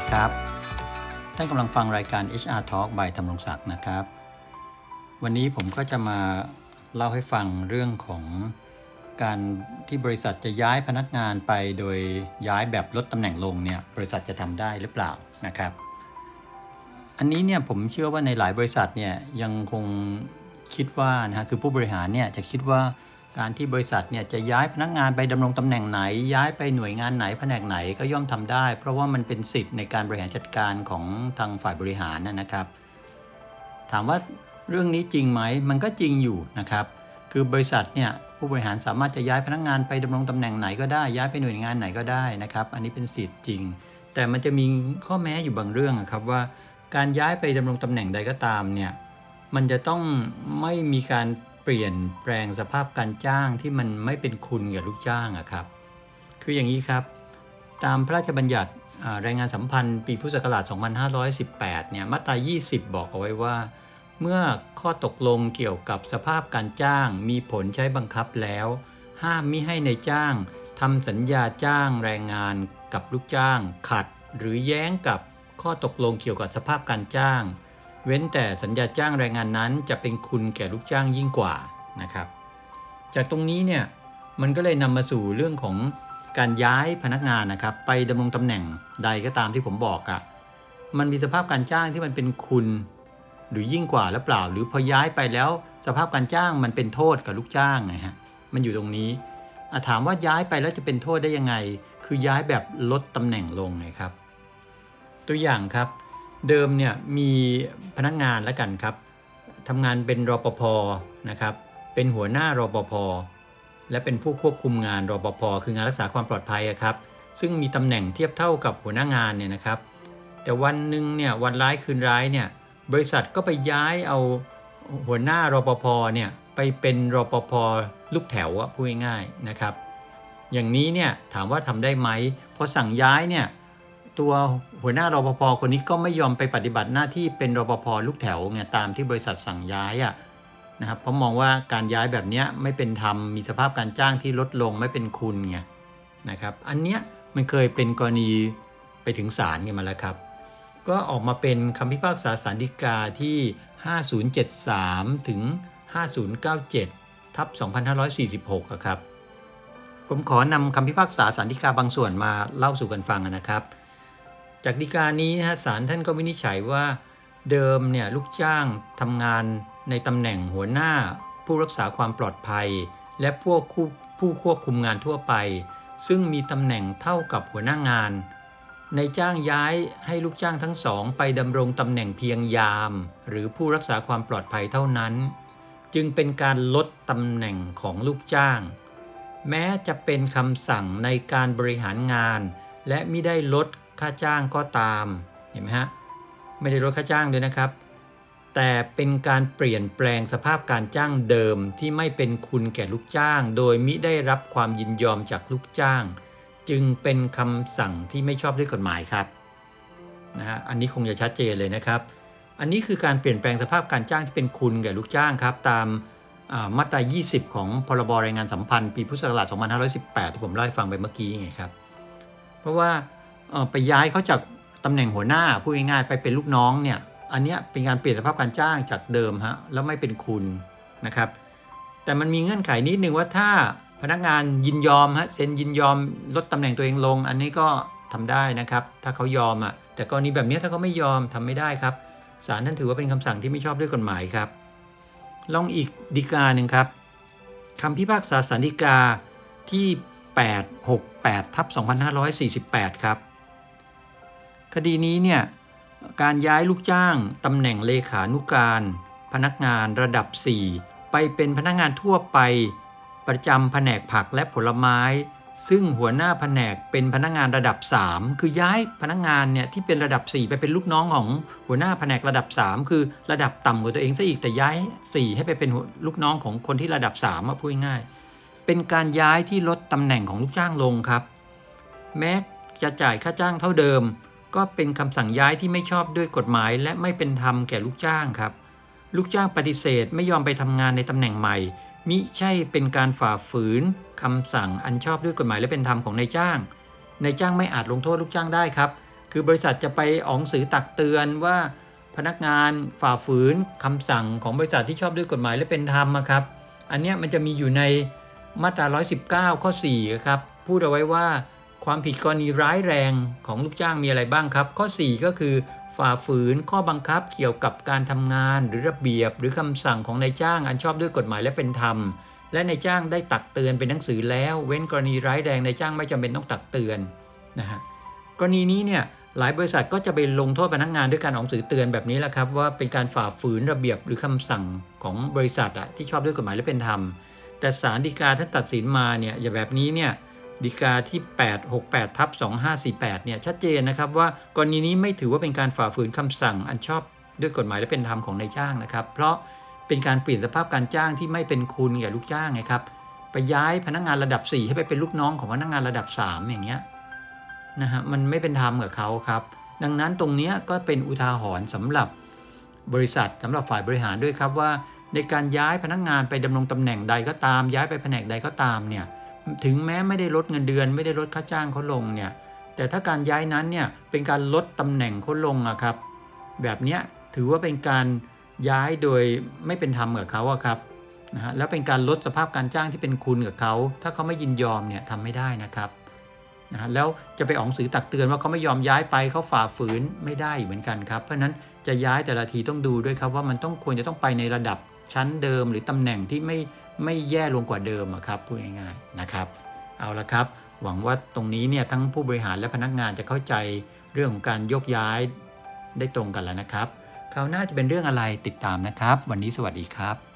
ดีครับ ท่านกำลังฟังรายการ HR Talk by ธรรมรงศักดิ์นะครับ วันนี้ผมก็จะมาเล่าให้ฟังเรื่องของการที่บริษัทจะย้ายพนักงานไปโดยย้ายแบบลดตำแหน่งลงเนี่ยบริษัทจะทำได้หรือเปล่านะครับ อันนี้เนี่ยผมเชื่อว่าในหลายบริษัทเนี่ยยังคงคิดว่านะฮะคือผู้บริหารเนี่ยจะคิดว่า การที่บริษัทเนี่ยจะย้ายพนักงานไปดำรงตำแหน่งไหน ย้ายไปหน่วยงานไหนแผนกไหนก็ย่อมทำได้ เพราะว่ามันเป็นสิทธิ์ในการบริหารจัดการของทางฝ่ายบริหารนะครับ ถามว่าเรื่องนี้จริงไหมมันก็จริงอยู่นะครับ คือบริษัทเนี่ยผู้บริหารสามารถจะย้ายพนักงานไปดำรงตำแหน่งไหนก็ได้ย้ายไปหน่วยงานไหนก็ได้นะครับ อันนี้เป็นสิทธิ์จริง แต่มันจะมีข้อแม้อยู่บางเรื่องครับว่า การย้ายไปดำรงตำแหน่งใดก็ตามเนี่ยมันจะต้องไม่มีการ เปลี่ยนแปลงสภาพการจ้างที่มันไม่เป็นคุณกับลูกจ้างอะครับ คืออย่างนี้ครับ ตามพระราชบัญญัติแรงงานสัมพันธ์ปีพุทธศักราช 2518 เนี่ย มาตรา 20 บอกเอาไว้ว่า เมื่อข้อตกลงเกี่ยวกับสภาพการจ้างมีผลใช้บังคับแล้ว ห้ามมิให้ในจ้างทำสัญญาจ้างแรงงานกับลูกจ้าง ขัดหรือแย้งกับข้อตกลงเกี่ยวกับสภาพการจ้าง เว้นแต่สัญญาจ้างแรงงานนั้นจะเป็นคุณแก่ลูกจ้างยิ่งกว่านะครับ จากตรงนี้เนี่ยมันก็เลยนำมาสู่เรื่องของการย้ายพนักงานนะครับ ไปดำรงตำแหน่งใดก็ตามที่ผมบอกอะ่ะมันมีสภาพการจ้างที่มันเป็นคุณ หรือยิ่งกว่าหรือเปล่า หรือพอย้ายไปแล้ว สภาพการจ้างมันเป็นโทษกับลูกจ้างไงฮะมันอยู่ตรงนี้ถามว่าย้ายไปแล้วจะเป็นโทษได้ยังไง คือย้ายแบบลดตำแหน่งลงไงครับ ตัวอย่างครับ เดิมเนี่ยมีพนักงานแล้วกันครับทำงานเป็นรปภนะครับ เป็นหัวหน้ารปภและเป็นผู้ควบคุมงานรปภคืองานรักษาความปลอดภัยครับ ซึ่งมีตำแหน่งเทียบเท่ากับหัวหน้างานเนี่ยนะครับ แต่วันหนึ่งเนี่ยวันร้ายคืนร้ายเนี่ยบริษัทก็ไปย้ายเอาหัวหน้ารปภเนี่ยไปเป็นรปภลูกแถวอะพูดง่ายๆนะครับ อย่างนี้เนี่ยถามว่าทำได้ไหมพอสั่งย้ายเนี่ย ตัวหัวหน้ารปภคนนี้ก็ไม่ยอมไปปฏิบัติหน้าที่เป็นรปภลูกแถวไงตามที่บริษัทสั่งย้ายอะนะครับเพราะมองว่าการย้ายแบบนี้ไม่เป็นธรรมมีสภาพการจ้างที่ลดลงไม่เป็นคุณไงนะครับ อันเนี้ยมันเคยเป็นกรณีไปถึงศาลกันมาแล้วครับ ก็ออกมาเป็นคำพิพากษาสารดีกาที่ 5073 ถึง 5097 ทับ 2546อะครับ ผมขอนำคำพิพากษาสารดีกาบางส่วนมาเล่าสู่กันฟังนะครับ จากดีกานี้นะฮะศาลท่านก็วินิจฉัยว่าเดิมเนี่ยลูกจ้างทำงานในตำแหน่งหัวหน้า ผู้รักษาความปลอดภัย และพวกผู้ผู้ควบคุมงานทั่วไป ซึ่งมีตำแหน่งเท่ากับหัวหน้างานในจ้างย้ายให้ลูกจ้างทั้งสองไปดำรงตำแหน่งเพียงยาม หรือผู้รักษาความปลอดภัยเท่านั้น จึงเป็นการลดตำแหน่งของลูกจ้าง แม้จะเป็นคำสั่งในการบริหารงาน และไม่ได้ลด ค่าจ้างก็ตามเห็นไหมฮะไม่ได้ลดค่าจ้างด้วยนะครับ แต่เป็นการเปลี่ยนแปลงสภาพการจ้างเดิมที่ไม่เป็นคุณแก่ลูกจ้าง โดยมิได้รับความยินยอมจากลูกจ้าง จึงเป็นคำสั่งที่ไม่ชอบด้วยกฎหมายครับนะฮะอันนี้คงจะชัดเจนเลยนะครับ อันนี้คือการเปลี่ยนแปลงสภาพการจ้างที่เป็นคุณแก่ลูกจ้างครับ ตามมาตรา 20 ของพรบแรงงานสัมพันธ์ ปีพุทธศักราช 2518 ที่ผมเล่าให้ฟังไปเมื่อกี้ไงครับ เพราะว่า ไปย้ายเขาจากตำแหน่งหัวหน้าพูดง่ายๆไปเป็นลูกน้องเนี่ยอันเนี้ยเป็นการเปลี่ยนสภาพการจ้างจากเดิมฮะแล้วไม่เป็นคุณนะครับ แต่มันมีเงื่อนไขนิดนึงว่าถ้าพนักงานยินยอมฮะเซ็นยินยอมลดตำแหน่งตัวเองลง อันนี้ก็ทำได้นะครับ ถ้าเขายอมอะแต่กรณีแบบนี้ถ้าเขาไม่ยอมทำไม่ได้ครับศาลท่านถือว่าเป็นคำสั่งที่ไม่ชอบด้วยกฎหมายครับ ลองอีกดีกาหนึ่งครับคำพิพากษาสารดีกาที่ 868ทับ2548 ครับ คดีนี้เนี่ยการย้ายลูกจ้างตำแหน่งเลขานุการ พนักงานระดับ 4 ไปเป็นพนักงานทั่วไป ประจำแผนกผักและผลไม้ ซึ่งหัวหน้าแผนกเป็นพนักงานระดับ 3 คือย้ายพนักงานเนี่ยที่เป็นระดับ 4 ไปเป็นลูกน้องของหัวหน้าแผนกระดับ 3 คือระดับต่ำกว่าตัวเองซะอีกแต่ย้าย 4 ให้ไปเป็นลูกน้องของคนที่ระดับ3มาพูดง่ายเป็นการย้ายที่ลดตำแหน่งของลูกจ้างลงครับ แม้จะจ่ายค่าจ้างเท่าเดิม ก็เป็นคำสั่งย้ายที่ไม่ชอบด้วยกฎหมายและไม่เป็นธรรมแก่ลูกจ้างครับ ลูกจ้างปฏิเสธไม่ยอมไปทำงานในตำแหน่งใหม่ มิใช่เป็นการฝ่าฝืนคำสั่งอันชอบด้วยกฎหมายและเป็นธรรมของนายจ้าง นายจ้างไม่อาจลงโทษลูกจ้างได้ครับ คือบริษัทจะไปออกหนังสือตักเตือนว่า พนักงานฝ่าฝืนคำสั่งของบริษัทที่ชอบด้วยกฎหมายและเป็นธรรมอะครับ อันนี้มันจะมีอยู่ในมาตรา 119 ข้อ4ครับ พูดเอาไว้ว่า ความผิดกรณีร้ายแรงของลูกจ้างมีอะไรบ้างครับ ข้อ 4 ก็คือ ฝ่าฝืนข้อบังคับเกี่ยวกับการทำงานหรือระเบียบ หรือคำสั่งของนายจ้างอันชอบด้วยกฎหมายและเป็นธรรม และนายจ้างได้ตักเตือนเป็นหนังสือแล้ว เว้นกรณีร้ายแรงนายจ้างไม่จำเป็นต้องตักเตือนนะฮะกรณีนี้เนี่ยหลายบริษัทก็จะไปลงโทษพนักงานด้วยการออกหนังสือเตือนแบบนี้แหละครับ ว่าเป็นการฝ่าฝืนระเบียบหรือคำสั่งของบริษัทอะที่ชอบด้วยกฎหมายและเป็นธรรม แต่ศาลฎีกาท่านตัดสินมาเนี่ยอย่าแบบนี้เนี่ย ฎีกาที่ 868ทับ2548 เนี่ย ชัดเจนนะครับว่ากรณีนี้ไม่ถือว่าเป็นการฝ่าฝืนคำสั่งอันชอบด้วยกฎหมายและเป็นธรรมของนายจ้างนะครับ เพราะเป็นการเปลี่ยนสภาพการจ้างที่ไม่เป็นคุณแก่ลูกจ้างไงครับ ไปย้ายพนักงานระดับ 4 ให้ไปเป็นลูกน้องของพนักงานระดับ 3 อย่างเงี้ยนะฮะ มันไม่เป็นธรรมกับเขาครับ ดังนั้นตรงนี้ก็เป็นอุทาหรณ์สำหรับบริษัทสำหรับฝ่ายบริหารด้วยครับว่า ในการย้ายพนักงานไปดำรงตำแหน่งใดก็ตาม ย้ายไปแผนกใดก็ตามเนี่ย ถึงแม้ไม่ได้ลดเงินเดือน ไม่ได้ลดค่าจ้างเขาลงเนี่ยแต่ถ้าการย้ายนั้นเนี่ยเป็นการลดตำแหน่งเขาลงอะครับ แบบเนี้ยถือว่าเป็นการย้ายโดยไม่เป็นธรรมกับเขาอะครับนะฮะแล้วเป็นการลดสภาพการจ้างที่เป็นคุณกับเขา ถ้าเขาไม่ยินยอมเนี่ยทำไม่ได้นะครับนะฮะแล้วจะไปออกหนังสือตักเตือนว่าเขาไม่ยอมย้ายไปเขาฝ่าฝืนไม่ได้เหมือนกันครับ เพราะฉะนั้นจะย้ายแต่ละทีต้องดูด้วยครับว่ามันต้องควรจะต้องไปในระดับชั้นเดิมหรือตำแหน่งที่ไม่ ไม่แย่ลงกว่าเดิมครับพูดง่ายๆนะครับ เอาละครับ หวังว่าตรงนี้เนี่ยทั้งผู้บริหารและพนักงานจะเข้าใจเรื่องของการยกย้ายได้ตรงกันแล้วนะครับ คราวหน้าจะเป็นเรื่องอะไรติดตามนะครับ วันนี้สวัสดีครับ